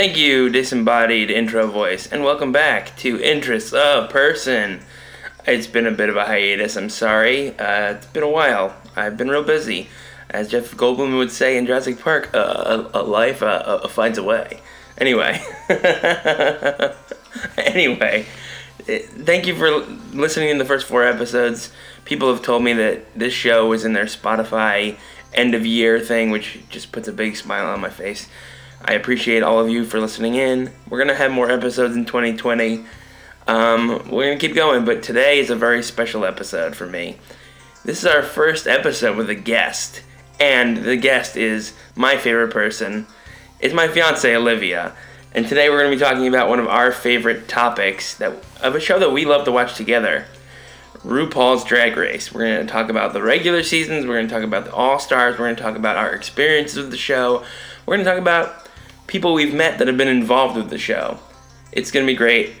Thank you, disembodied intro voice, and welcome back to Interests of Person. It's been a bit of a hiatus, I'm sorry. Uh, it's been a while. I've been real busy. As Jeff Goldblum would say in Jurassic Park, uh, a, life uh, uh, finds a way. Anyway. anyway, eh, thank you for listening in the first four episodes. People have told me that this show is in their Spotify end of year thing, which just puts a big smile on my face. I appreciate all of you for listening in. We're going to have more episodes in 2020. Um, we're going to keep going, but today is a very special episode for me. This is our first episode with a guest, and the guest is my favorite person. It's my fiance Olivia, and today we're going to be talking about one of our favorite topics that of a show that we love to watch together. RuPaul's Drag Race. We're going to talk about the regular seasons, we're going to talk about the All Stars, we're going to talk about our experiences with the show. We're going to talk about people we've met that have been involved with the show. It's going to be great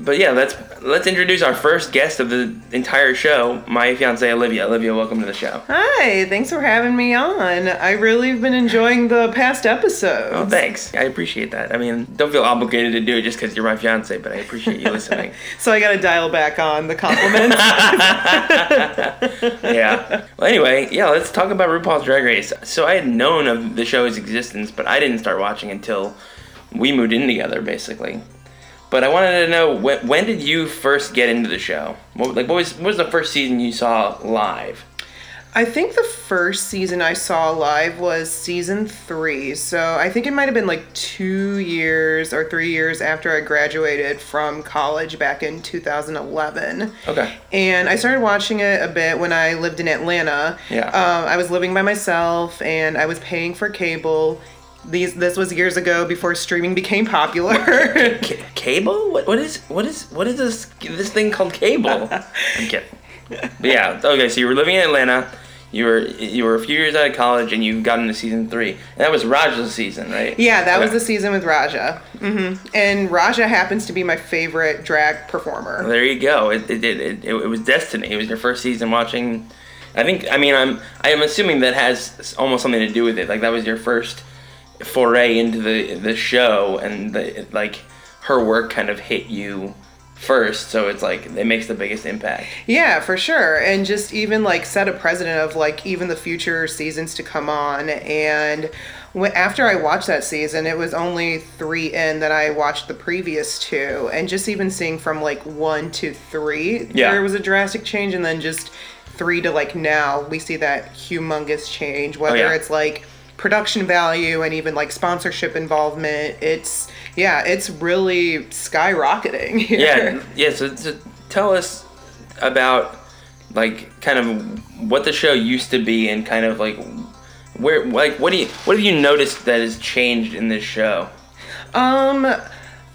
but yeah, let's let's introduce our first guest of the entire show, my fiance Olivia. Olivia, welcome to the show. Hi, thanks for having me on. I really have been enjoying the past episodes. Oh, thanks. I appreciate that. I mean, don't feel obligated to do it just because you're my fiance, but I appreciate you listening. so I got to dial back on the compliments. yeah. Well, anyway, yeah, let's talk about RuPaul's Drag Race. So I had known of the show's existence, but I didn't start watching until we moved in together, basically. But I wanted to know when, when did you first get into the show? What, like, what was what was the first season you saw live? I think the first season I saw live was season three. So I think it might have been like two years or three years after I graduated from college back in 2011. Okay. And I started watching it a bit when I lived in Atlanta. Yeah. Um, I was living by myself and I was paying for cable these this was years ago before streaming became popular. C- cable? What, what is what is what is this this thing called cable? I'm kidding. But yeah. Okay. So you were living in Atlanta. You were you were a few years out of college and you got into season three. And that was Raja's season, right? Yeah, that okay. was the season with Raja. Mm-hmm. And Raja happens to be my favorite drag performer. There you go. It it, it, it, it was destiny. It was your first season watching. I think. I mean, I'm I am assuming that has almost something to do with it. Like that was your first foray into the the show and the like her work kind of hit you first so it's like it makes the biggest impact. Yeah for sure. And just even like set a precedent of like even the future seasons to come on. And when, after i watched that season it was only three in that i watched the previous two. And just even seeing from like one to three yeah. there was a drastic change. And then just three to like now we see that humongous change whether oh, yeah. it's like production value and even like sponsorship involvement it's yeah it's really skyrocketing here. yeah yeah so, so tell us about like kind of what the show used to be and kind of like where like what do you what have you noticed that has changed in this show um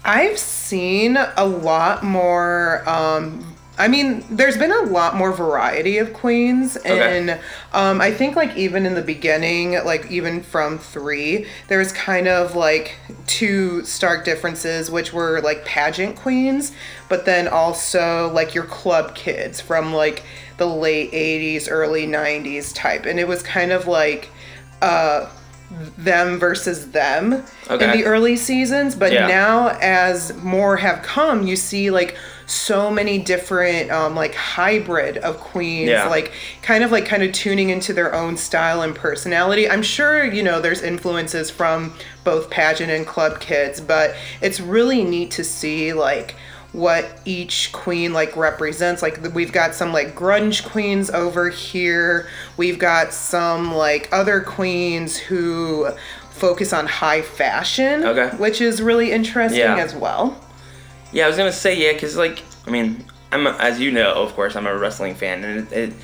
i've seen a lot more um I mean, there's been a lot more variety of queens, and okay. um, I think like even in the beginning, like even from three, there was kind of like two stark differences, which were like pageant queens, but then also like your club kids from like the late '80s, early '90s type, and it was kind of like. Uh, them versus them okay. in the early seasons but yeah. now as more have come you see like so many different um, like hybrid of queens yeah. like kind of like kind of tuning into their own style and personality i'm sure you know there's influences from both pageant and club kids but it's really neat to see like what each queen like represents like we've got some like grunge queens over here we've got some like other queens who focus on high fashion okay. which is really interesting yeah. as well yeah, I was gonna say yeah, cause like I mean, I'm a, as you know, of course, I'm a wrestling fan, and it, it,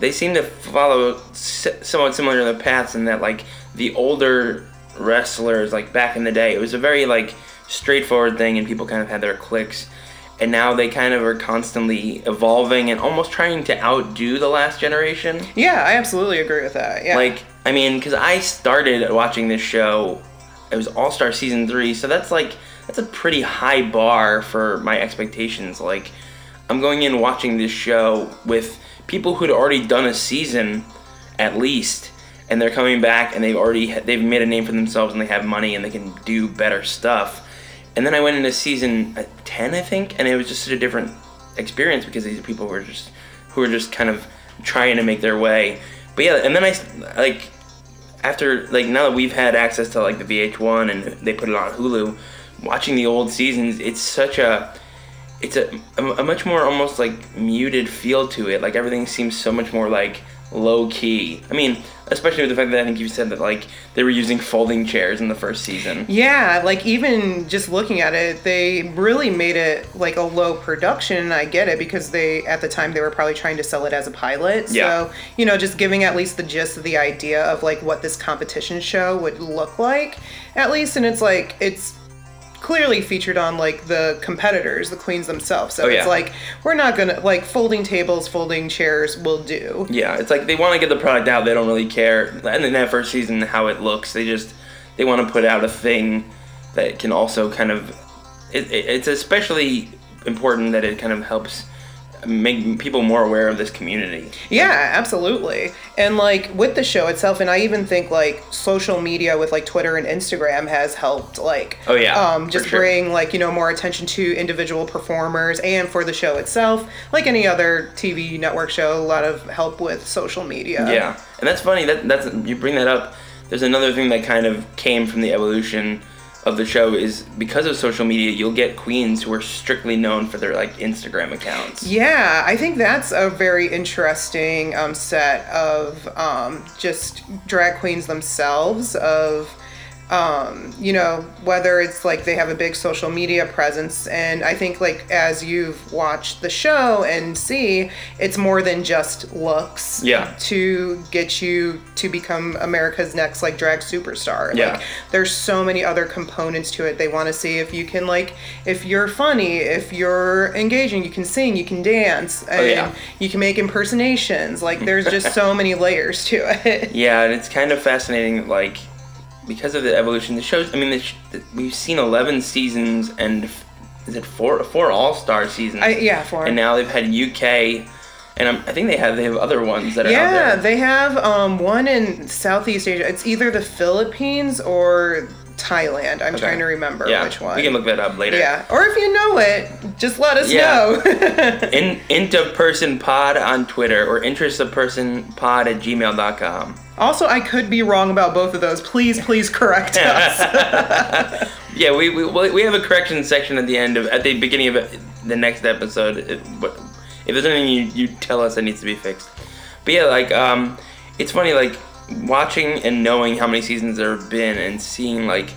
they seem to follow somewhat similar paths in that like the older wrestlers, like back in the day, it was a very like straightforward thing, and people kind of had their clicks. And now they kind of are constantly evolving and almost trying to outdo the last generation. Yeah, I absolutely agree with that. Yeah. Like, I mean, because I started watching this show, it was All Star season three, so that's like that's a pretty high bar for my expectations. Like, I'm going in watching this show with people who'd already done a season, at least, and they're coming back and they've already they've made a name for themselves and they have money and they can do better stuff. And then I went into season uh, ten, I think, and it was just such a different experience because these people were just who were just kind of trying to make their way. But yeah, and then I like after like now that we've had access to like the VH1 and they put it on Hulu, watching the old seasons, it's such a it's a, a, much more almost like muted feel to it. Like everything seems so much more like low key. I mean, especially with the fact that I think you said that like they were using folding chairs in the first season. Yeah, like even just looking at it, they really made it like a low production. I get it because they at the time they were probably trying to sell it as a pilot. Yeah. So, you know, just giving at least the gist of the idea of like what this competition show would look like at least and it's like it's clearly featured on like the competitors, the queens themselves. So Oh, it's like we're not gonna like folding tables, folding chairs will do. Yeah, it's like they want to get the product out. They don't really care. And in that first season, how it looks, they just they want to put out a thing that can also kind of. It, it, it's especially important that it kind of helps make people more aware of this community. Yeah, absolutely. And like with the show itself, and I even think like social media with like Twitter and Instagram has helped like Oh, yeah, um just sure. bring like, you know, more attention to individual performers and for the show itself. Like any other TV network show, a lot of help with social media. Yeah, and that's funny. That that's you bring that up. There's another thing that kind of came from the evolution of the show is because of social media, you'll get queens who are strictly known for their like Instagram accounts. Yeah, I think that's a very interesting um, set of um, just drag queens themselves. Of um, you know whether it's like they have a big social media presence, and I think like as you've watched the show and see, it's more than just looks. Yeah. To get you to become America's next like drag superstar. Yeah. Like, there's so many other components to it. They want to see if you can like if you're funny, if you're engaging, you can sing, you can dance, and Oh, yeah. you can make impersonations. Like there's just so many layers to it. Yeah, and it's kind of fascinating, like because of the evolution. The shows. I mean, the sh- the, we've seen eleven seasons and f- is it four four All Star seasons? I, yeah, for and now they've had UK, and I'm, I think they have they have other ones that are out yeah, they have um, one in Southeast Asia. It's either the Philippines or Thailand. I'm Okay. trying to remember yeah, which one. we can look that up later. yeah, or if you know it, just let us Yeah. know. In into person pod on Twitter or interest of person pod at gmail.com. also, I could be wrong about both of those. Please, please correct us. Yeah, we, we we have a correction section at the end of at the beginning of the next episode. If, if there's anything you, you tell us that needs to be fixed, but yeah, like um, it's funny like watching and knowing how many seasons there have been and seeing like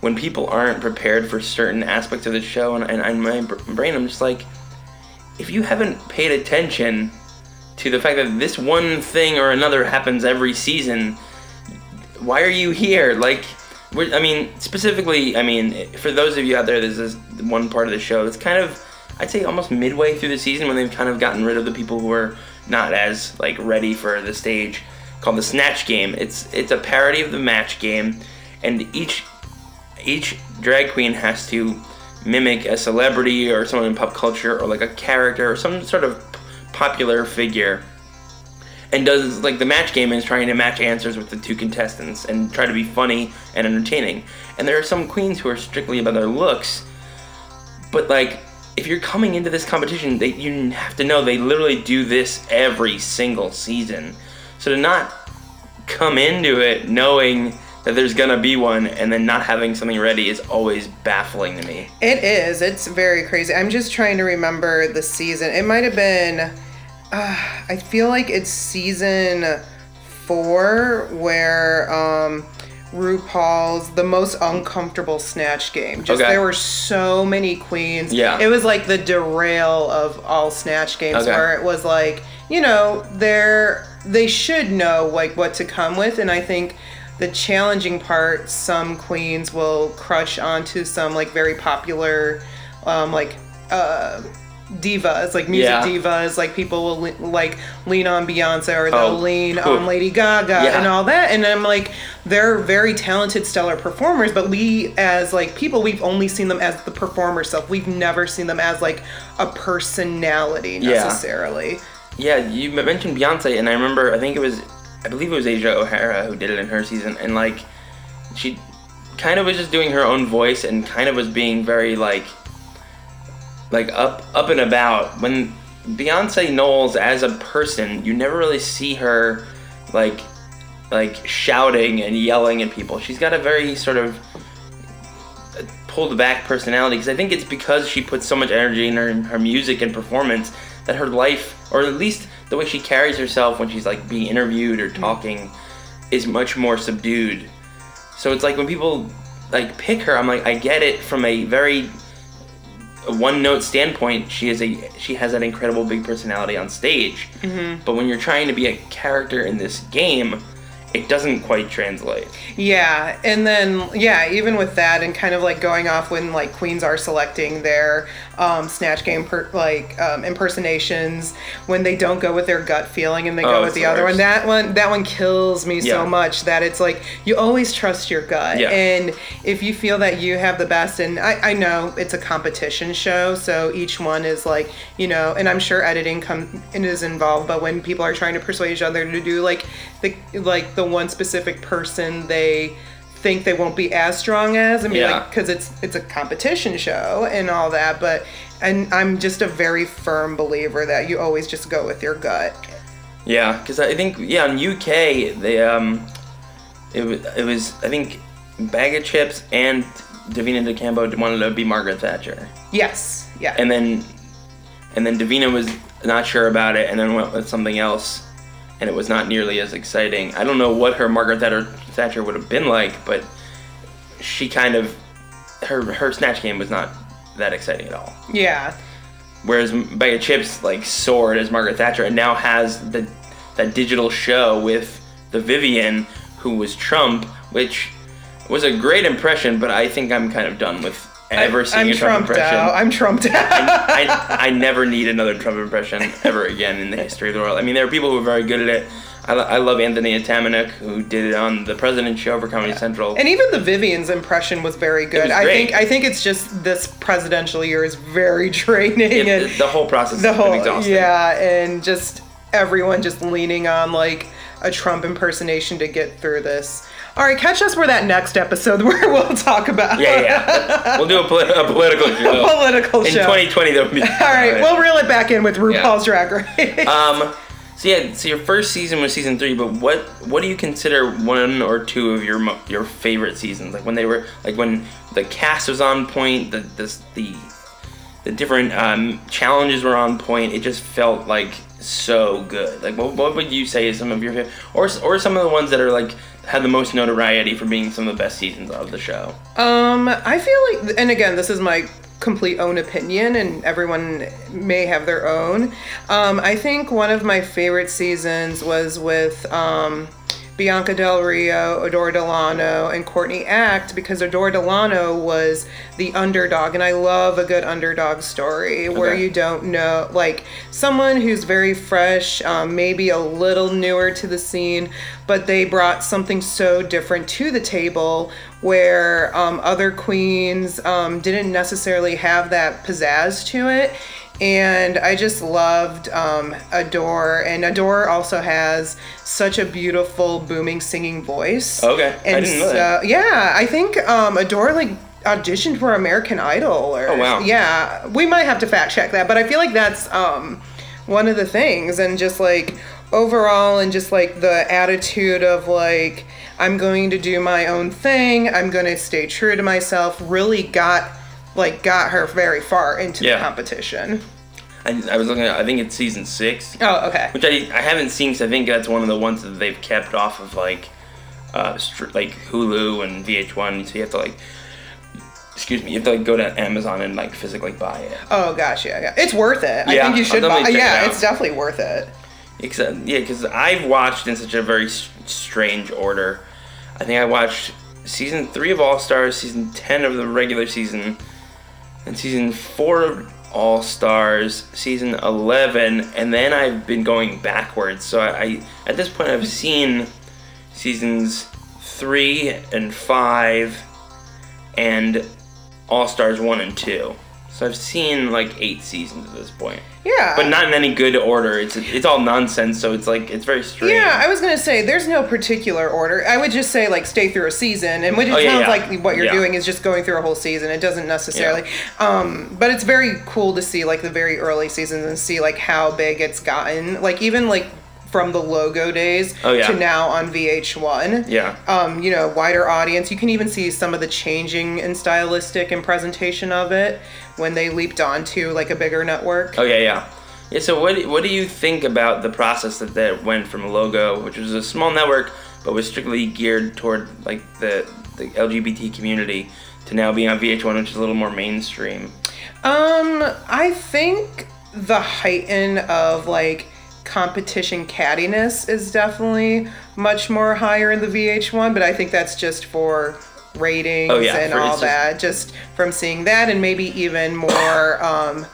when people aren't prepared for certain aspects of the show and, and in my brain I'm just like if you haven't paid attention to the fact that this one thing or another happens every season why are you here? Like, I mean, specifically, I mean, for those of you out there, this is one part of the show. It's kind of, I'd say, almost midway through the season when they've kind of gotten rid of the people who are not as like ready for the stage, called the Snatch Game. It's it's a parody of the Match Game, and each each drag queen has to mimic a celebrity or someone in pop culture or like a character or some sort of popular figure and does like the match game is trying to match answers with the two contestants and try to be funny and entertaining. And there are some queens who are strictly about their looks, but like if you're coming into this competition, they you have to know they literally do this every single season. So to not come into it knowing that there's gonna be one and then not having something ready is always baffling to me. It is. It's very crazy. I'm just trying to remember the season. It might have been. Uh, I feel like it's season four where um, RuPaul's the most uncomfortable snatch game. Just Okay. there were so many queens. Yeah. It was like the derail of all snatch games Okay. where it was like, you know, they're they should know like what to come with, and I think the challenging part, some queens will crush onto some like very popular, um, like uh, divas, like music Yeah. divas, like people will le- like lean on Beyonce or they'll Oh, lean cool. on Lady Gaga Yeah. and all that. And I'm like, they're very talented, stellar performers, but we as like people, we've only seen them as the performer self. We've never seen them as like a personality Yeah. necessarily. Yeah, you mentioned Beyonce, and I remember I think it was I believe it was Asia O'Hara who did it in her season, and like she kind of was just doing her own voice and kind of was being very like like up up and about. When Beyonce Knowles as a person, you never really see her like like shouting and yelling at people. She's got a very sort of uh, pulled back personality because I think it's because she puts so much energy in her, her music and performance that her life, or at least the way she carries herself when she's like being interviewed or mm-hmm. talking, is much more subdued. So it's like when people like pick her, I'm like I get it from a very one note standpoint. She is a she has that incredible big personality on stage, mm-hmm. but when you're trying to be a character in this game, it doesn't quite translate. Yeah, and then yeah, even with that, and kind of like going off when like queens are selecting their um, snatch game per, like um, impersonations when they don't go with their gut feeling and they Oh, go with the the other one. That one that one kills me Yeah. so much that it's like you always trust your gut, Yeah. and if you feel that you have the best, and I, I know it's a competition show, so each one is like you know, and I'm sure editing come is involved, but when people are trying to persuade each other to do like the like the one specific person they think they won't be as strong as. I mean, Yeah. like because it's it's a competition show and all that, but and I'm just a very firm believer that you always just go with your gut. Yeah, because I think yeah in UK they um it was it was I think Baga Chipz and Divina de Campo wanted to be Margaret Thatcher, Yes, yeah, and then and then Divina was not sure about it, and then went with something else, and it was not nearly as exciting. I don't know what her Margaret Thatcher Thatcher would have been like, but she kind of her her snatch game was not that exciting at all. yeah, Whereas Baga Chipz like soared as Margaret Thatcher and now has the that digital show with the Vivienne who was Trump, which was a great impression, but I think I'm kind of done with ever seeing I'm a Trump impression. out. I'm trumped out. I, I never need another Trump impression ever again in the history of the world. I mean, there are people who are very good at it. I, I love Anthony Atamanuik, who did it on the President Show for Comedy Central. And even the Vivienne's impression was very good. was I think I think it's just this presidential year is very draining It- and the, whole process the has been whole exhausting. yeah, and just everyone just leaning on like a Trump impersonation to get through this. All right, catch us for that next episode where we'll talk about Yeah, yeah. we'll do a, poli- a political show. political In show. 2020, there'll be. All right, we'll reel it back in with RuPaul's Drag Race. Um, so yeah, so your first season was season three, but what what do you consider one or two of your your favorite seasons? Like when they were like when the cast was on point, the the the, the different um, challenges were on point. It just felt like so good. Like what, what would you say is some of your favorite, or or some of the ones that are like had the most notoriety for being some of the best seasons of the show? Um, I feel like, and again, this is my complete own opinion, and everyone may have their own. Um, I think one of my favorite seasons was with um, Bianca Del Rio, Adore Delano, and Courtney Act because Adore Delano was the underdog, and I love a good underdog story where Okay. you don't know, like someone who's very fresh, um, maybe a little newer to the scene, but they brought something so different to the table where um, other queens um, didn't necessarily have that pizzazz to it. And I just loved um, Adore, and Adore also has such a beautiful, booming singing voice. Okay, I and didn't know that. so- yeah, I think um, Adore like auditioned for American Idol or Oh, wow. yeah, we might have to fact check that, but I feel like that's um, one of the things, and just like overall, and just like the attitude of like I'm going to do my own thing, I'm going to stay true to myself, really got like got her very far into Yeah. the competition. I, I was looking at I think it's season six. Oh, okay. which I, I haven't seen because I think that's one of the ones that they've kept off of like uh str- like Hulu and VH1 so you have to like excuse me you have to like go to Amazon and like physically buy it Oh gosh, yeah, yeah. It's worth it. I Yeah, think you should buy. check it Yeah, it's definitely worth it. Except, yeah because I've watched in such a very s- strange order I think I watched season three of All Stars season 10 of the regular season and season four of All Stars season 11, and then I've been going backwards. So I, I at this point I've seen seasons three and five, and All Stars one and two. So I've seen like eight seasons at this point, Yeah. but not in any good order. It's it's all nonsense. So it's like it's very strange. Yeah, I was gonna say there's no particular order. I would just say like stay through a season, and what it Oh, yeah, sounds yeah. like what you're Yeah. doing is just going through a whole season. It doesn't necessarily, um, but it's very cool to see like the very early seasons and see like how big it's gotten. Like even like from the logo days Oh, yeah. to now on VH1. Yeah. Um, you know, wider audience. You can even see some of the changing in stylistic and presentation of it when they leaped onto like a bigger network. Oh yeah, yeah, yeah. So what what do you think about the process that that went from Logo, which was a small network but was strictly geared toward like the the LGBT community, to now being on VH1, which is a little more mainstream? Um, I think the heighten of like competition cattiness is definitely much more higher in the VH1, but I think that's just for ratings Oh, yeah, and for- all that. Just from seeing that, and maybe even more um,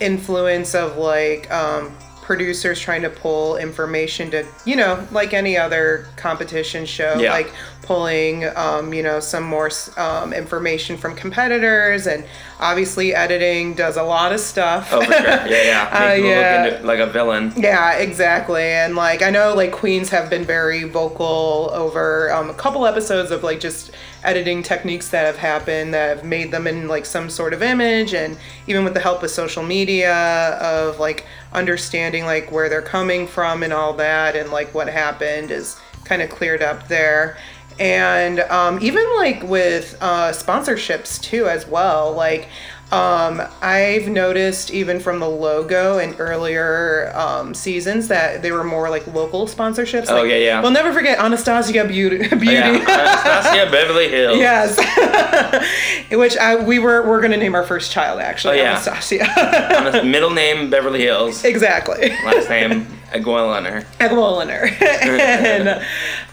influence of like um, producers trying to pull information to, you know, like any other competition show, Yeah. like pulling, um, you know, some more um, information from competitors, and obviously editing does a lot of stuff. Oh, for sure. Yeah, yeah. Uh, yeah. like a villain. Yeah, exactly. And like I know like Queens have been very vocal over um, a couple episodes of like just editing techniques that have happened that have made them in like some sort of image and even with the help of social media of like understanding like where they're coming from and all that and like what happened is kind of cleared up there and um, even like with uh, sponsorships too as well like um, i've noticed even from the logo in earlier um, seasons that they were more like local sponsorships Oh, like, yeah, yeah. we'll never forget anastasia beauty, beauty. Oh, yeah. Anastasia Beverly Hills. yes which I, we were we're gonna name our first child actually Oh, yeah. anastasia Middle name Beverly Hills. exactly Last name Aguiliner. Egloliner. and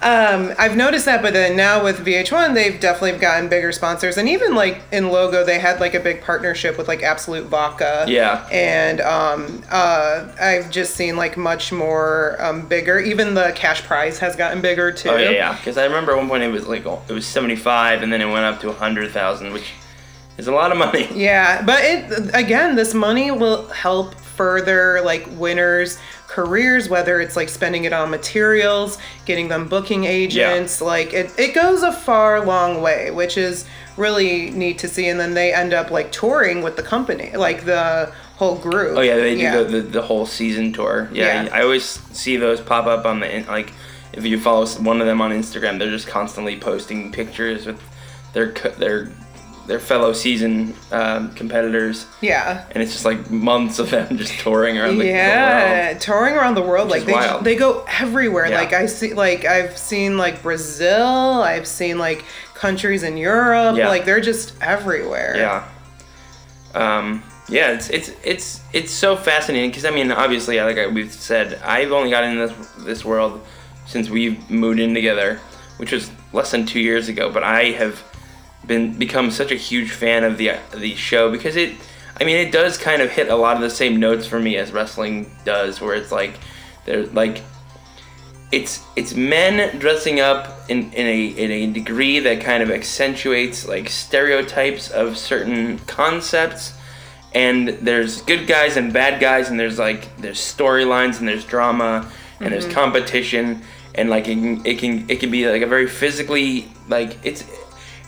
um, I've noticed that, but then now with VH1, they've definitely gotten bigger sponsors. And even like in logo, they had like a big partnership with like Absolut Vodka. Yeah. And um, uh, I've just seen like much more um, bigger. Even the cash prize has gotten bigger too. Oh yeah, yeah. Because I remember at one point it was like it was seventy five, and then it went up to hundred thousand, which is a lot of money. Yeah, but it again, this money will help further like winners' careers, whether it's like spending it on materials, getting them booking agents, like it, it goes a far long way, which is really neat to see. And then they end up like touring with the company, like the whole group. Oh yeah, they do The, the the whole season tour. Yeah, Yeah. I always see those pop up on the like if you follow one of them on Instagram, they're just constantly posting pictures with their their their fellow season um, competitors, yeah. and it's just like months of them just touring around the, the yeah, world. touring around the world, Which like they wild. they go everywhere. Yeah. Like I see, like I've seen like Brazil, I've seen like countries in Europe. Yeah. Like they're just everywhere. Yeah. Um, yeah, it's it's it's it's so fascinating because I mean, obviously, like I- we've said, I've only got into this this world since we've moved in together, which was less than two years ago. But I have been become such a huge fan of the the show because it, I mean, it does kind of hit a lot of the same notes for me as wrestling does, where it's like they're like it's it's men dressing up in, in a in a degree that kind of accentuates like stereotypes of certain concepts. And there's good guys and bad guys and there's like there's storylines and there's drama and there's mm-hmm. competition. And like it can, it can it can be like a very physically like it's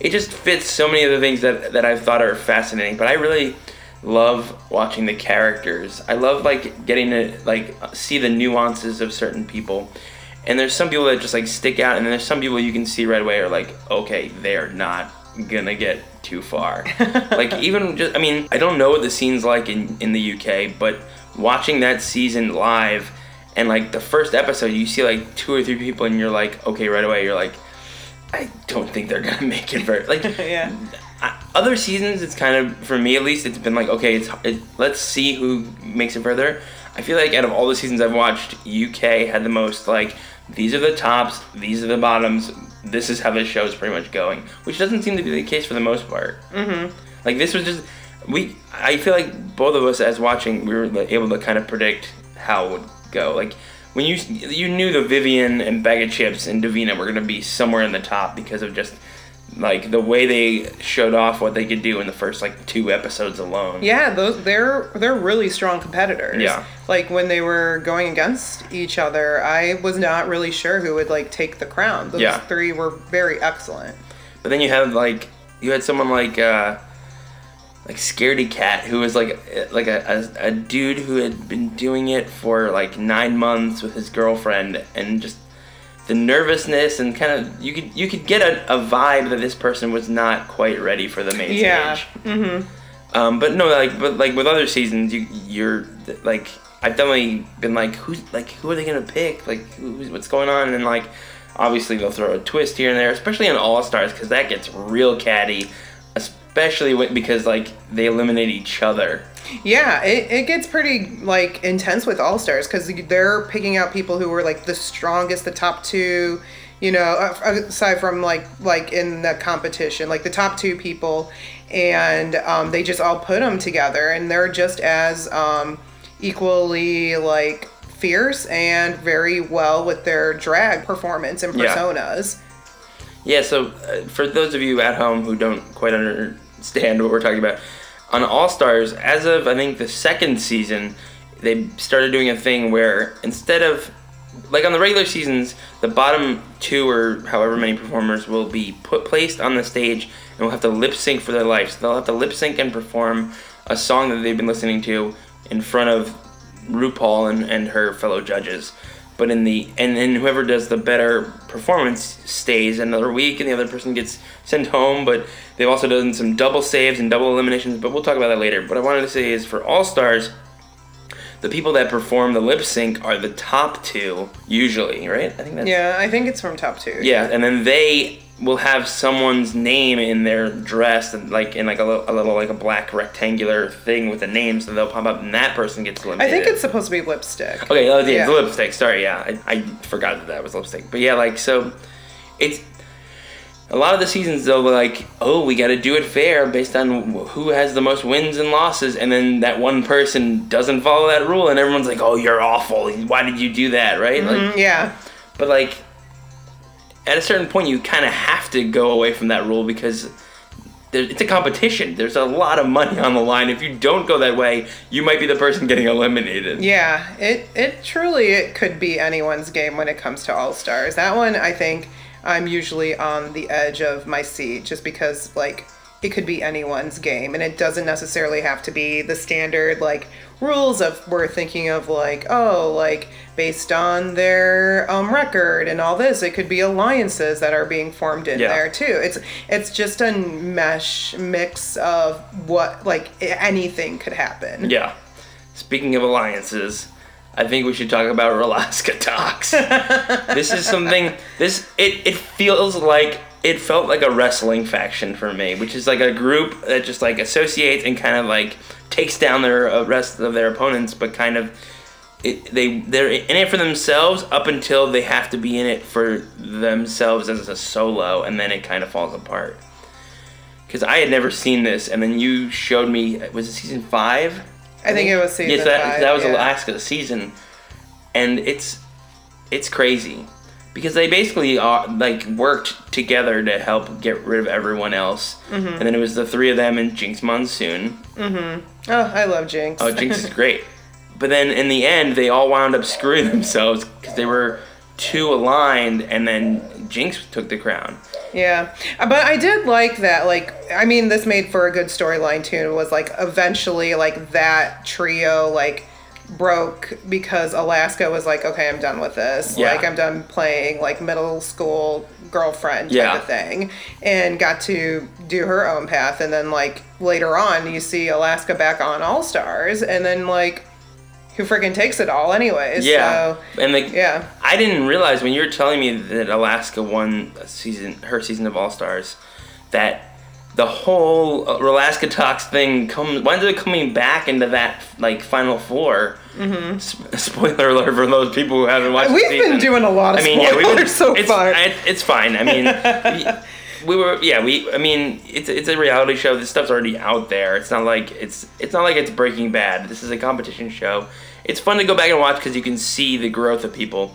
it just fits so many of the things that that I've thought are fascinating but I really love watching the characters. I love like getting to like see the nuances of certain people. And there's some people that just like stick out and then there's some people you can see right away are like okay they're not gonna get too far. Like even just i mean i don't know what the scene's like in in the uk but watching that season live and like the first episode you see like two or three people and you're like okay right away you're like i don't think they're gonna make it very like Yeah. Other seasons it's kind of for me at least it's been like okay it's it, let's see who makes it further i feel like out of all the seasons i've watched uk had the most like these are the tops these are the bottoms this is how this show is pretty much going which doesn't seem to be the case for the most part mm-hmm. like this was just we I feel like both of us as watching we were able to kind of predict how it would go. Like when you you knew the Vivienne and Baga Chipz and Divina were gonna be somewhere in the top because of just like the way they showed off what they could do in the first like two episodes alone. Yeah, those they're they're really strong competitors. Yeah. Like when they were going against each other, I was not really sure who would like take the crown. Those Yeah. three were very excellent. But then you had like you had someone like uh like Scaredy Kat who was like like a, a, a dude who had been doing it for like nine months with his girlfriend and just the nervousness and kind of you could you could get a, a vibe that this person was not quite ready for the main Yeah. stage. Mm-hmm. Um, but no, like but like with other seasons, you you're like I've definitely been like who's like who are they gonna pick? Like who's, what's going on? And like obviously they'll throw a twist here and there, especially on All Stars because that gets real catty, especially when, because like they eliminate each other. Yeah, it, it gets pretty like intense with All Stars because they're picking out people who were like the strongest, the top two. You know, aside from like like in the competition, like the top two people, and um, they just all put them together, and they're just as um, equally like fierce and very well with their drag performance and personas. Yeah, Yeah, so uh, for those of you at home who don't quite understand what we're talking about, on All Stars, as of I think the second season, they started doing a thing where instead of like on the regular seasons, the bottom two or however many performers will be put placed on the stage and will have to lip sync for their lives. So they'll have to lip sync and perform a song that they've been listening to in front of RuPaul and, and her fellow judges. But in the and then whoever does the better performance stays another week, and the other person gets sent home. But they've also done some double saves and double eliminations. But we'll talk about that later. What I wanted to say is for All Stars, the people that perform the lip sync are the top two usually, right? I think that's Yeah, I think it's from top two. yeah, and then they will have someone's name in their dress, and like in like a little, a little like a black rectangular thing with a name, so they'll pop up, and that person gets lipstick. I think it's supposed to be lipstick. okay. Oh, yeah, Yeah. lipstick. Sorry, yeah, I, I forgot that that was lipstick. But yeah, like so, it's a lot of the seasons though. Like, oh, we got to do it fair based on who has the most wins and losses, and then that one person doesn't follow that rule, and everyone's like, oh, you're awful. Why did you do that? Right? Like, Mm, yeah. but like, at a certain point, you kind of have to go away from that rule because there, it's a competition. There's a lot of money on the line. If you don't go that way, you might be the person getting eliminated. Yeah, it it truly it could be anyone's game when it comes to All Stars. That one I think I'm usually on the edge of my seat just because like it could be anyone's game and it doesn't necessarily have to be the standard like rules of we're thinking of like oh like based on their um, record and all this it could be alliances that are being formed in Yeah. there too it's it's just a mesh mix of what like anything could happen Yeah. Speaking of alliances, I think we should talk about Rolaskatox. this is something. This it it feels like it felt like a wrestling faction for me, which is like a group that just like associates and kind of like takes down their uh, rest of their opponents, but kind of. It, they they're in it for themselves up until they have to be in it for themselves as a solo, and then it kind of falls apart. Because I had never seen this, and then you showed me. Was it season five? I think it was season Yes, that, five, that was yeah. Alaska season, and it's it's crazy because they basically are, like worked together to help get rid of everyone else, Mm-hmm. and then it was the three of them and Jinkx Monsoon. Oh, I love Jinkx. Oh, Jinkx is great, but then in the end they all wound up screwing themselves because they were too aligned, and then Jinkx took the crown. yeah, Uh, but I did like that. Like, I mean, this made for a good storyline too. Was like eventually like that trio like broke because Alaska was like, okay, I'm done with this. Yeah. Like, I'm done playing like middle school girlfriend type Yeah. of thing, and got to do her own path. And then like later on, you see Alaska back on All Stars, and then like. Who freaking takes it all, anyways? Yeah, So, and like yeah. I didn't realize when you were telling me that Alaska won a season, her season of All Stars, that the whole uh, Rolaskatox thing comes winds up coming back into that like final 4 Mm-hmm. spoiler alert for those people who haven't watched. We've been doing a lot of I mean, yeah, we've been, so it's, far. I- it's fine. I mean, we were yeah we I mean it's it's a reality show. This stuff's already out there. It's not like it's it's not like it's Breaking Bad. This is a competition show. It's fun to go back and watch because you can see the growth of people.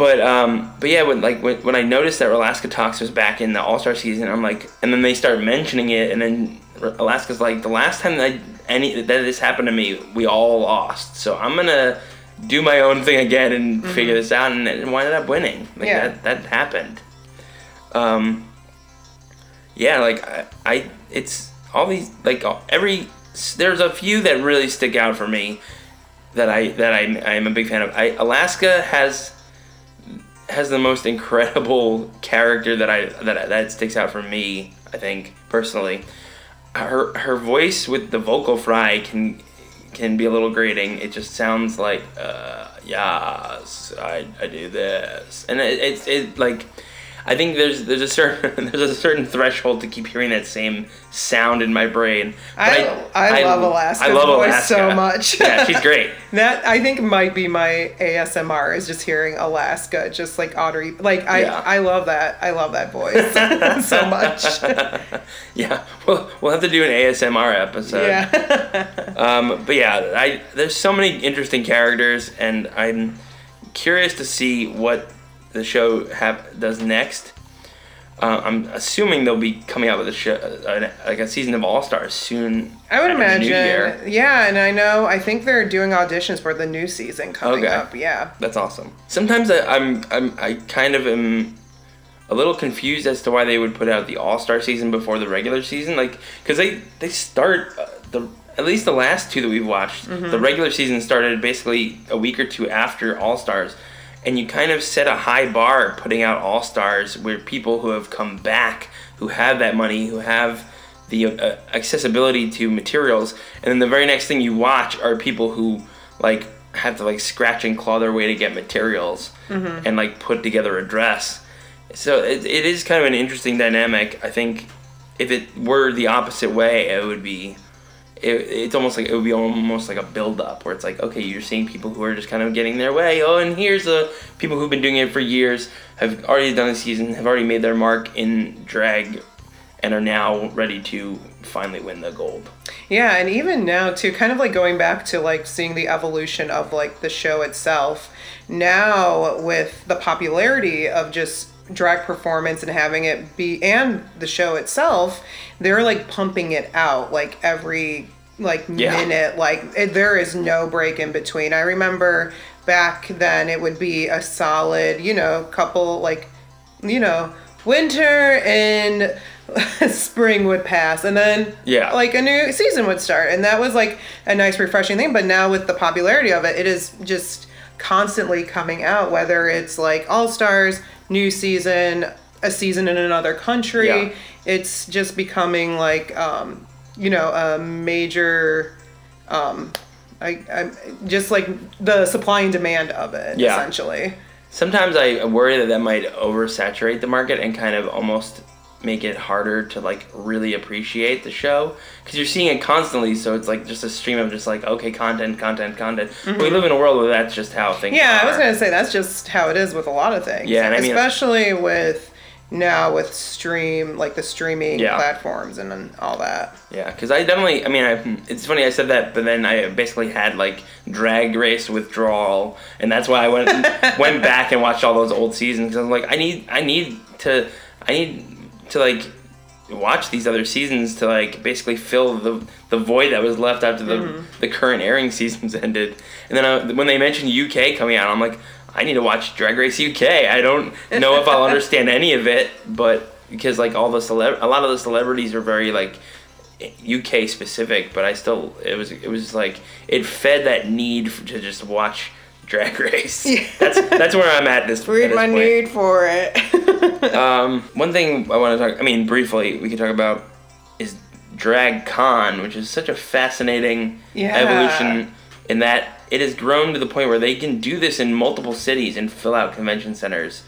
But um, but yeah, when like when, when I noticed that Rolaskatox was back in the All Star season, I'm like, and then they start mentioning it, and then Alaska's like, the last time that any that this happened to me, we all lost. So I'm gonna do my own thing again and mm-hmm. figure this out, and, and up winning. Like yeah. that that happened. Um. Yeah, like I, I, it's all these like every there's a few that really stick out for me that I that I I'm a big fan of. I Alaska has has the most incredible character that I that that sticks out for me. I think personally, her her voice with the vocal fry can can be a little grating. It just sounds like uh, yes, I, I do this, and it, it, it like I think there's there's a certain there's a certain threshold to keep hearing that same sound in my brain. I, I, I, love Alaska. I love Alaska. so much. yeah, she's great. that I think might be my ASMR is just hearing Alaska, just like Audrey. Like I yeah. I love that. I love that voice so much. yeah, we'll we'll have to do an ASMR episode. Yeah. um, but yeah, I there's so many interesting characters, and I'm curious to see what the show have does next. Uh, I'm assuming they'll be coming out with a show, uh, like a season of All Stars soon. I would imagine. Yeah, and I know. I think they're doing auditions for the new season coming okay. up. Yeah, that's awesome. Sometimes I, I'm, I'm I kind of am a little confused as to why they would put out the All Star season before the regular season, like because they they start uh, the at least the last two that we've watched. Mm-hmm. The regular season started basically a week or two after All Stars and you kind of set a high bar putting out all stars where people who have come back who have that money who have the uh, accessibility to materials and then the very next thing you watch are people who like have to like scratch and claw their way to get materials mm-hmm. and like put together a dress so it, it is kind of an interesting dynamic i think if it were the opposite way it would be it, it's almost like it would be almost like a build up where it's like okay you're seeing people who are just kind of getting their way. Oh and here's the people who've been doing it for years have already done the season have already made their mark in drag and are now ready to finally win the gold. Yeah and even now too kind of like going back to like seeing the evolution of like the show itself now with the popularity of just drag performance and having it be and the show itself they're like pumping it out like every like yeah. minute like it, there is no break in between i remember back then it would be a solid you know couple like you know winter and spring would pass and then yeah like a new season would start and that was like a nice refreshing thing but now with the popularity of it it is just constantly coming out whether it's like all stars new season, a season in another country. Yeah. It's just becoming like, um, you know, a major, um, I, I just like the supply and demand of it, yeah. essentially. Sometimes I worry that that might oversaturate the market and kind of almost make it harder to like really appreciate the show because you're seeing it constantly so it's like just a stream of just like okay content content content mm-hmm. we live in a world where that's just how things yeah are. i was gonna say that's just how it is with a lot of things yeah I mean, especially with now with stream like the streaming yeah. platforms and, and all that yeah because i definitely i mean I, it's funny i said that but then i basically had like drag race withdrawal and that's why i went went back and watched all those old seasons because i'm like i need i need to i need to like watch these other seasons to like basically fill the the void that was left after the mm-hmm. the current airing seasons ended. And then I, when they mentioned UK coming out, I'm like, I need to watch Drag Race UK. I don't know if I'll understand any of it, but because like all the celeb, a lot of the celebrities are very like UK specific, but I still it was it was like it fed that need to just watch Drag Race. Yeah. That's that's where I'm at this. Read this my point. need for it. um, one thing I want to talk. I mean, briefly, we can talk about is Drag Con, which is such a fascinating yeah. evolution in that it has grown to the point where they can do this in multiple cities and fill out convention centers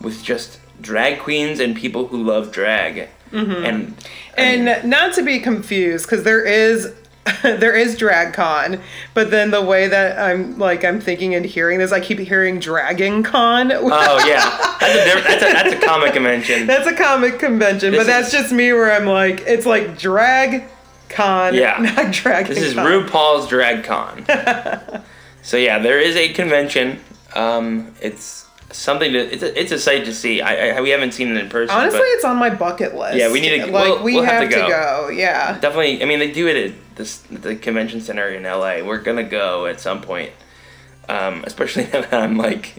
with just drag queens and people who love drag. Mm-hmm. And and mean, not to be confused, because there is there is DragCon, but then the way that I'm like I'm thinking and hearing this, I keep hearing Dragon Con. Oh yeah, that's a that's a, that's a comic convention. That's a comic convention, This but that's just me where I'm like, it's like drag con, Yeah. not dragon. This is con. RuPaul's Drag Con. so yeah, there is a convention. Um, it's something to it's a, it's a sight to see. I, I we haven't seen it in person. Honestly, but it's on my bucket list. Yeah, we need to- like we'll- we we'll have have, to to, go. go. Yeah. definitely. I mean, they do it at this the convention center in LA. We're gonna go at some point. Um, especially now that I'm like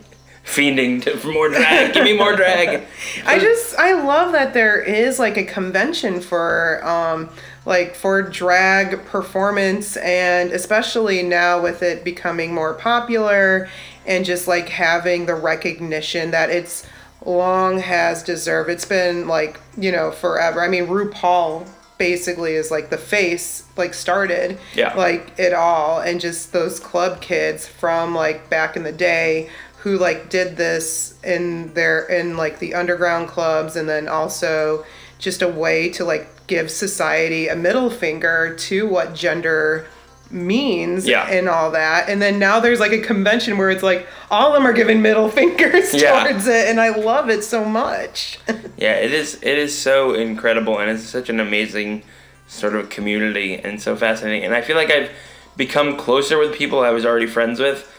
fiending to, for more drag. Give me more drag. I just I love that there is like a convention for um like for drag performance and especially now with it becoming more popular and just like having the recognition that it's long has deserved. It's been like, you know, forever. I mean, RuPaul basically is like the face like started Yeah. like it all and just those club kids from like back in the day who like did this in their in like the underground clubs and then also just a way to like give society a middle finger to what gender means Yeah. and all that and then now there's like a convention where it's like all of them are giving middle fingers Yeah. towards it and i love it so much Yeah, it is. It is so incredible, and it's such an amazing sort of community, and so fascinating. And I feel like I've become closer with people I was already friends with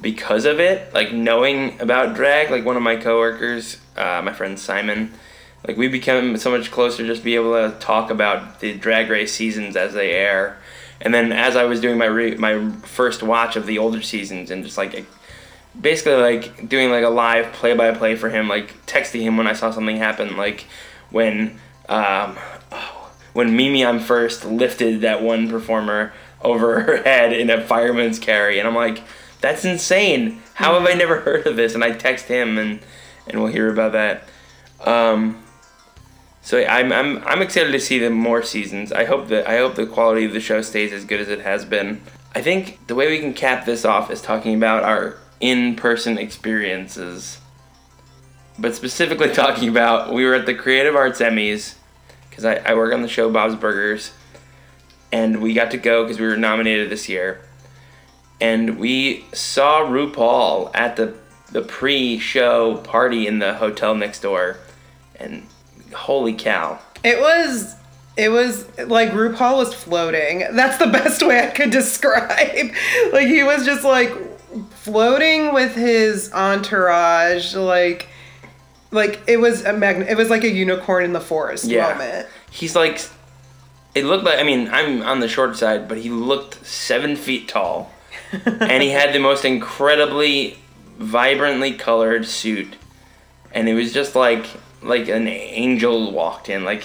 because of it. Like knowing about drag, like one of my coworkers, uh, my friend Simon. Like we become so much closer just to be able to talk about the drag race seasons as they air. And then as I was doing my re- my first watch of the older seasons and just like basically like doing like a live play by play for him, like texting him when I saw something happen, like when um, oh, when Mimi Imfurst lifted that one performer over her head in a fireman's carry, and I'm like, that's insane. How have I never heard of this? And I text him, and and we'll hear about that. Um, so I'm, I'm I'm excited to see the more seasons. I hope that I hope the quality of the show stays as good as it has been. I think the way we can cap this off is talking about our in-person experiences. But specifically talking about we were at the Creative Arts Emmys because I, I work on the show Bob's Burgers, and we got to go because we were nominated this year, and we saw RuPaul at the the pre-show party in the hotel next door, and holy cow! It was it was like RuPaul was floating. That's the best way I could describe. like he was just like floating with his entourage like like it was a magn- it was like a unicorn in the forest Yeah. moment. He's like, it looked like. I mean, I'm on the short side, but he looked seven feet tall, and he had the most incredibly vibrantly colored suit, and it was just like like an angel walked in, like.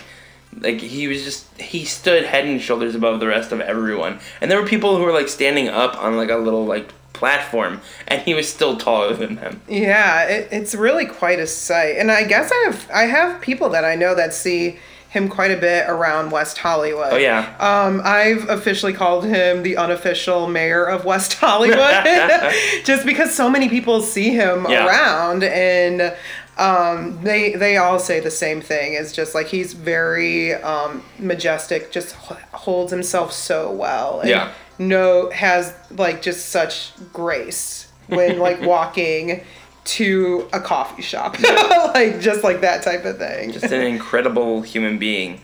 Like he was just he stood head and shoulders above the rest of everyone, and there were people who were like standing up on like a little like platform, and he was still taller than them. Yeah, it, it's really quite a sight. And I guess I have I have people that I know that see him quite a bit around West Hollywood. Oh yeah, Um, I've officially called him the unofficial mayor of West Hollywood, just because so many people see him Yeah. around, and um, they they all say the same thing. It's just like he's very um, majestic, just holds himself so well. And Yeah. No, has like just such grace when like walking to a coffee shop, like just like that type of thing. just an incredible human being.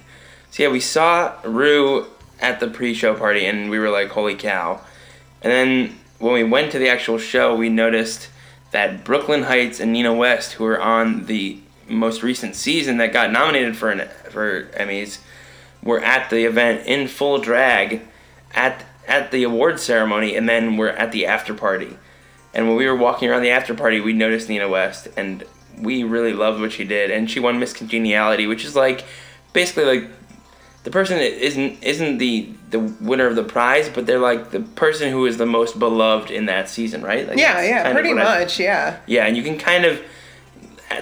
So yeah, we saw Ru at the pre-show party, and we were like, "Holy cow!" And then when we went to the actual show, we noticed that Brooke Lynn Hytes and Nina West, who were on the most recent season that got nominated for an for Emmys, were at the event in full drag at at the award ceremony, and then we're at the after party. And when we were walking around the after party, we noticed Nina West, and we really loved what she did. And she won Miss Congeniality, which is like basically like the person that isn't isn't the the winner of the prize, but they're like the person who is the most beloved in that season, right? Like, yeah, yeah, pretty what I- much, yeah. yeah, and you can kind of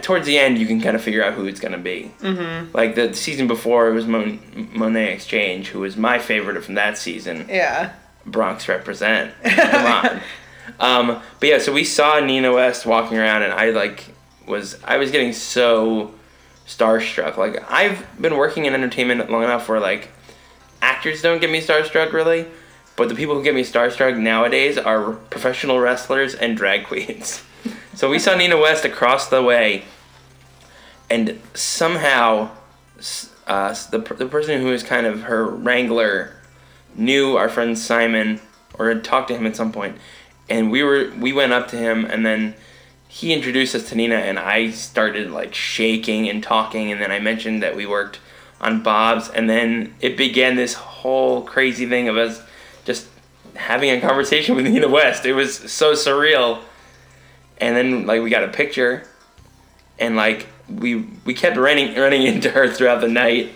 towards the end you can kind of figure out who it's gonna be. Mm-hmm. Like the season before, it was Mon- Monét X Change, who was my favorite from that season. Yeah. Bronx represent. Come on. Um, but yeah, so we saw Nina West walking around, and I like was I was getting so starstruck. Like I've been working in entertainment long enough where like actors don't get me starstruck really, But the people who get me starstruck nowadays are professional wrestlers and drag queens. so we saw Nina West across the way, and somehow uh, the, the person who was kind of her wrangler knew our friend Simon or had talked to him at some point, and we were we went up to him and then he introduced us to Nina and I started like shaking and talking and then I mentioned that we worked on Bob's and then it began this whole crazy thing of us just having a conversation with Nina West. It was so surreal. And then like we got a picture and like we we kept running running into her throughout the night.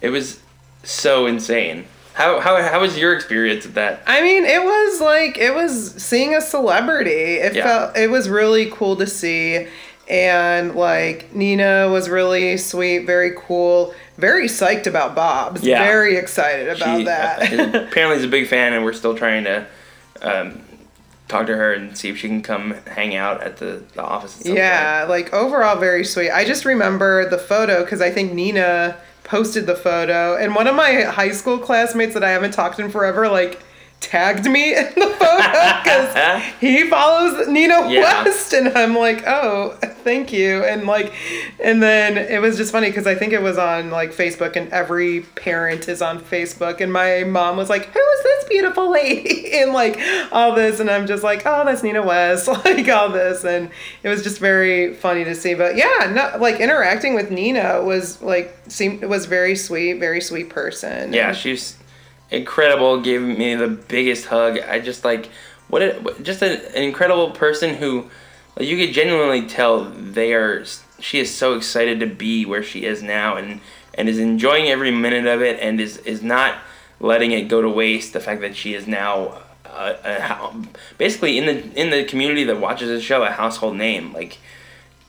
It was so insane. How, how, how was your experience with that? I mean, it was like it was seeing a celebrity. It yeah. felt it was really cool to see, and like Nina was really sweet, very cool, very psyched about Bob's. Yeah. very excited about she, that. apparently, he's a big fan, and we're still trying to um, talk to her and see if she can come hang out at the, the office. yeah, point. like overall, very sweet. I just remember the photo because I think Nina posted the photo, and one of my high school classmates that I haven't talked to in forever, like tagged me in the photo because he follows Nina yeah. West, and I'm like, oh, thank you, and like, and then it was just funny because I think it was on like Facebook, and every parent is on Facebook, and my mom was like, who is this beautiful lady, and like all this, and I'm just like, oh, that's Nina West, like all this, and it was just very funny to see, but yeah, no, like interacting with Nina was like seemed was very sweet, very sweet person. Yeah, she's incredible. Gave me the biggest hug. I just like what a, just a, an incredible person who like, you could genuinely tell they are. She is so excited to be where she is now, and and is enjoying every minute of it, and is is not letting it go to waste. The fact that she is now. Uh, a, a, basically in the in the community that watches the show a household name like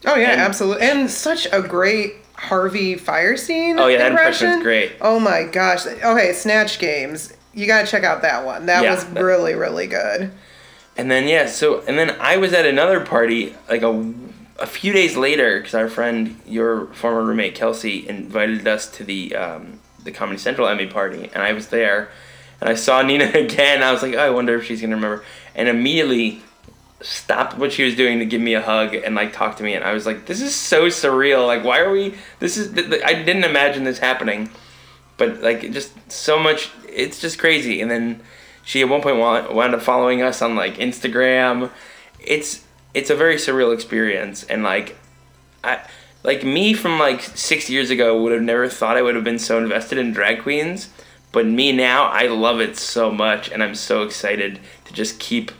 oh yeah and, absolutely and such a great Harvey Fierstein. Oh yeah, that impression great. Oh my gosh. Okay, Snatch Games. You gotta check out that one. That yeah, was that, really really good. And then yeah, so and then I was at another party like a a few days later because our friend, your former roommate Kelsey, invited us to the um, the Comedy Central Emmy party, and I was there, and I saw Nina again. I was like, oh, I wonder if she's gonna remember. And immediately stopped what she was doing to give me a hug and like talk to me and I was like this is so surreal. Like why are we this is I didn't imagine this happening. But like just so much it's just crazy. And then she at one point wound up following us on like Instagram. It's it's a very surreal experience. And like I like me from like 6 years ago would have never thought I would have been so invested in drag queens. But me now I love it so much and I'm so excited to just keep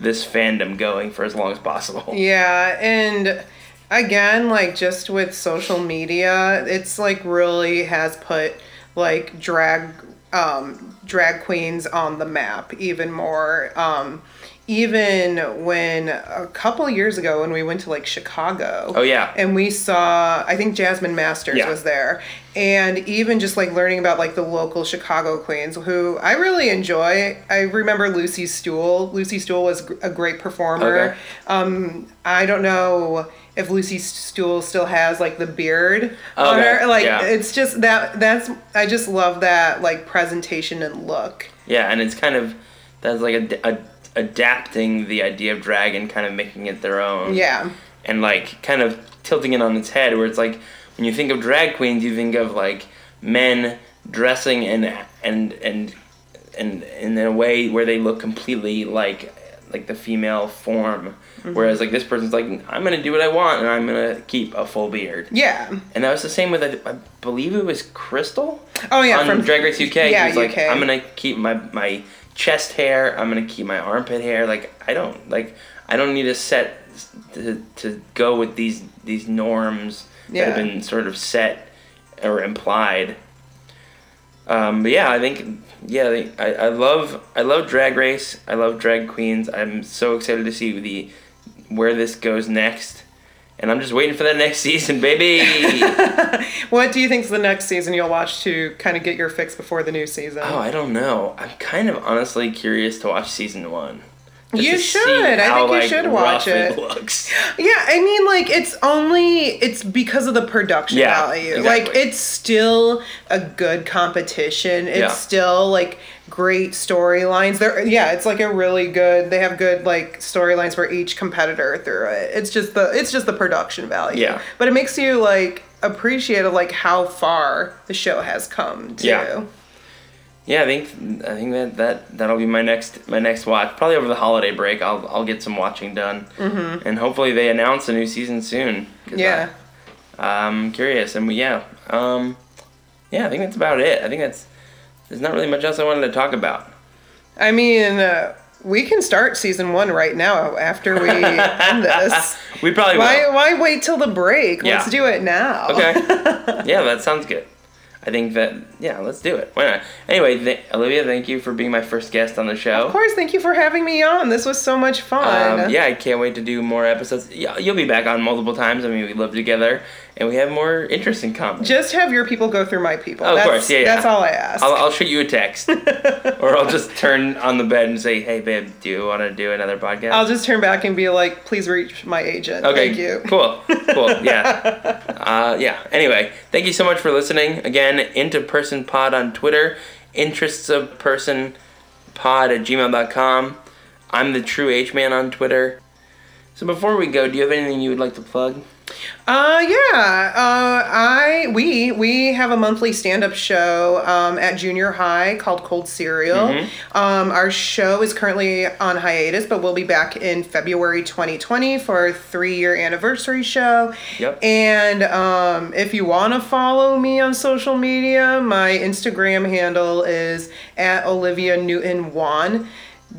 this fandom going for as long as possible. Yeah, and again, like just with social media, it's like really has put like drag um drag queens on the map even more. Um even when a couple years ago when we went to like Chicago. Oh yeah. And we saw I think Jasmine Masters yeah. was there. And even just like learning about like the local Chicago queens who I really enjoy. I remember Lucy Stoole. Lucy Stoole was a great performer. Okay. Um I don't know if Lucy Stoole still has like the beard okay. on her. Like yeah. it's just that that's I just love that like presentation and look. Yeah, and it's kind of that's like a, a adapting the idea of drag and kind of making it their own. Yeah. And like kind of tilting it on its head where it's like when you think of drag queens you think of like men dressing and and and and in a way where they look completely like like the female form mm-hmm. whereas like this person's like i'm gonna do what i want and i'm gonna keep a full beard yeah and that was the same with i, I believe it was crystal oh yeah on from drag race uk yeah, he was UK. like i'm gonna keep my my chest hair. I'm gonna keep my armpit hair. Like I don't like I don't need a set to, to go with these these norms yeah. that have been sort of set or implied. Um, but yeah, I think yeah, I, I love I love Drag Race. I love drag queens. I'm so excited to see the where this goes next. And I'm just waiting for that next season, baby. what do you think is the next season you'll watch to kind of get your fix before the new season? Oh, I don't know. I'm kind of honestly curious to watch season one. You should. I how, think you like, should watch it. looks. Yeah, I mean, like it's only it's because of the production Yeah, value. exactly. Like it's still a good competition. It's Yeah. still like great storylines. There, yeah, it's like a really good. They have good like storylines for each competitor through it. It's just the it's just the production value. Yeah. but it makes you like appreciate like how far the show has come too. Yeah. Yeah, I think I think that, that that'll be my next my next watch. Probably over the holiday break, I'll I'll get some watching done, mm-hmm. and hopefully they announce a new season soon. Yeah. I, am curious, and we, yeah, um, yeah, I think that's about it. I think that's there's not really much else I wanted to talk about. I mean. Uh, we can start season one right now after we end this. We probably Why, will. why wait till the break? Yeah. Let's do it now. Okay. yeah, that sounds good. I think that yeah, let's do it. Why not? Anyway, th- Olivia, thank you for being my first guest on the show. Of course, thank you for having me on. This was so much fun. Um, yeah, I can't wait to do more episodes. Yeah, You'll be back on multiple times. I mean, we live together, and we have more interests in common. Just have your people go through my people. Oh, of that's, course, yeah, yeah. That's all I ask. I'll, I'll shoot you a text, or I'll just turn on the bed and say, "Hey, babe, do you want to do another podcast?" I'll just turn back and be like, please reach my agent. Okay. Thank you. Cool. Cool. Yeah. uh, yeah. Anyway, thank you so much for listening. Again, into person pod on Twitter, interests of person pod at gmail.com. I'm the true H man on Twitter. So before we go, do you have anything you would like to plug? Uh, yeah. Uh, I we we have a monthly stand-up show um, at junior high called Cold Cereal. Mm-hmm. Um, our show is currently on hiatus, but we'll be back in February 2020 for our three-year anniversary show. Yep. And um, if you want to follow me on social media, my Instagram handle is at Olivia Newton Juan,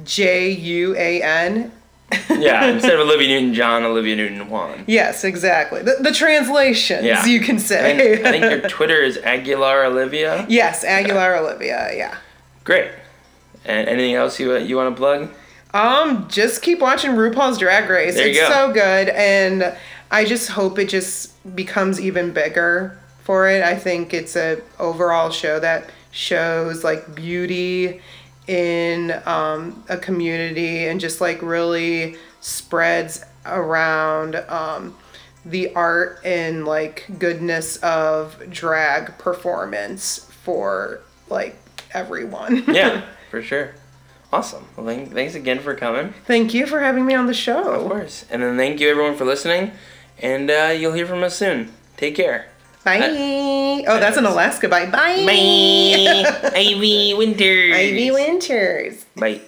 J U A N. Yeah, instead of Olivia Newton John, Olivia Newton Juan. Yes, exactly. The, the translations, Yeah. you can I say. think, I think your Twitter is Aguilar Olivia. Yes, Aguilar Olivia. Yeah. Great. And anything else you you want to plug? Um, just keep watching RuPaul's Drag Race. There it's go. so good, and I just hope it just becomes even bigger for it. I think it's a overall show that shows like beauty in um, a community and just like really spreads around um, the art and like goodness of drag performance for like everyone. Yeah, for sure. Awesome. Well, thank, thanks again for coming. Thank you for having me on the show. Of course. And then thank you everyone for listening. And uh, you'll hear from us soon. Take care. Bye. Uh, oh, that's an uh, Alaska bye. Bye. Bye. Ivy Winters. Ivy Winters. Bye.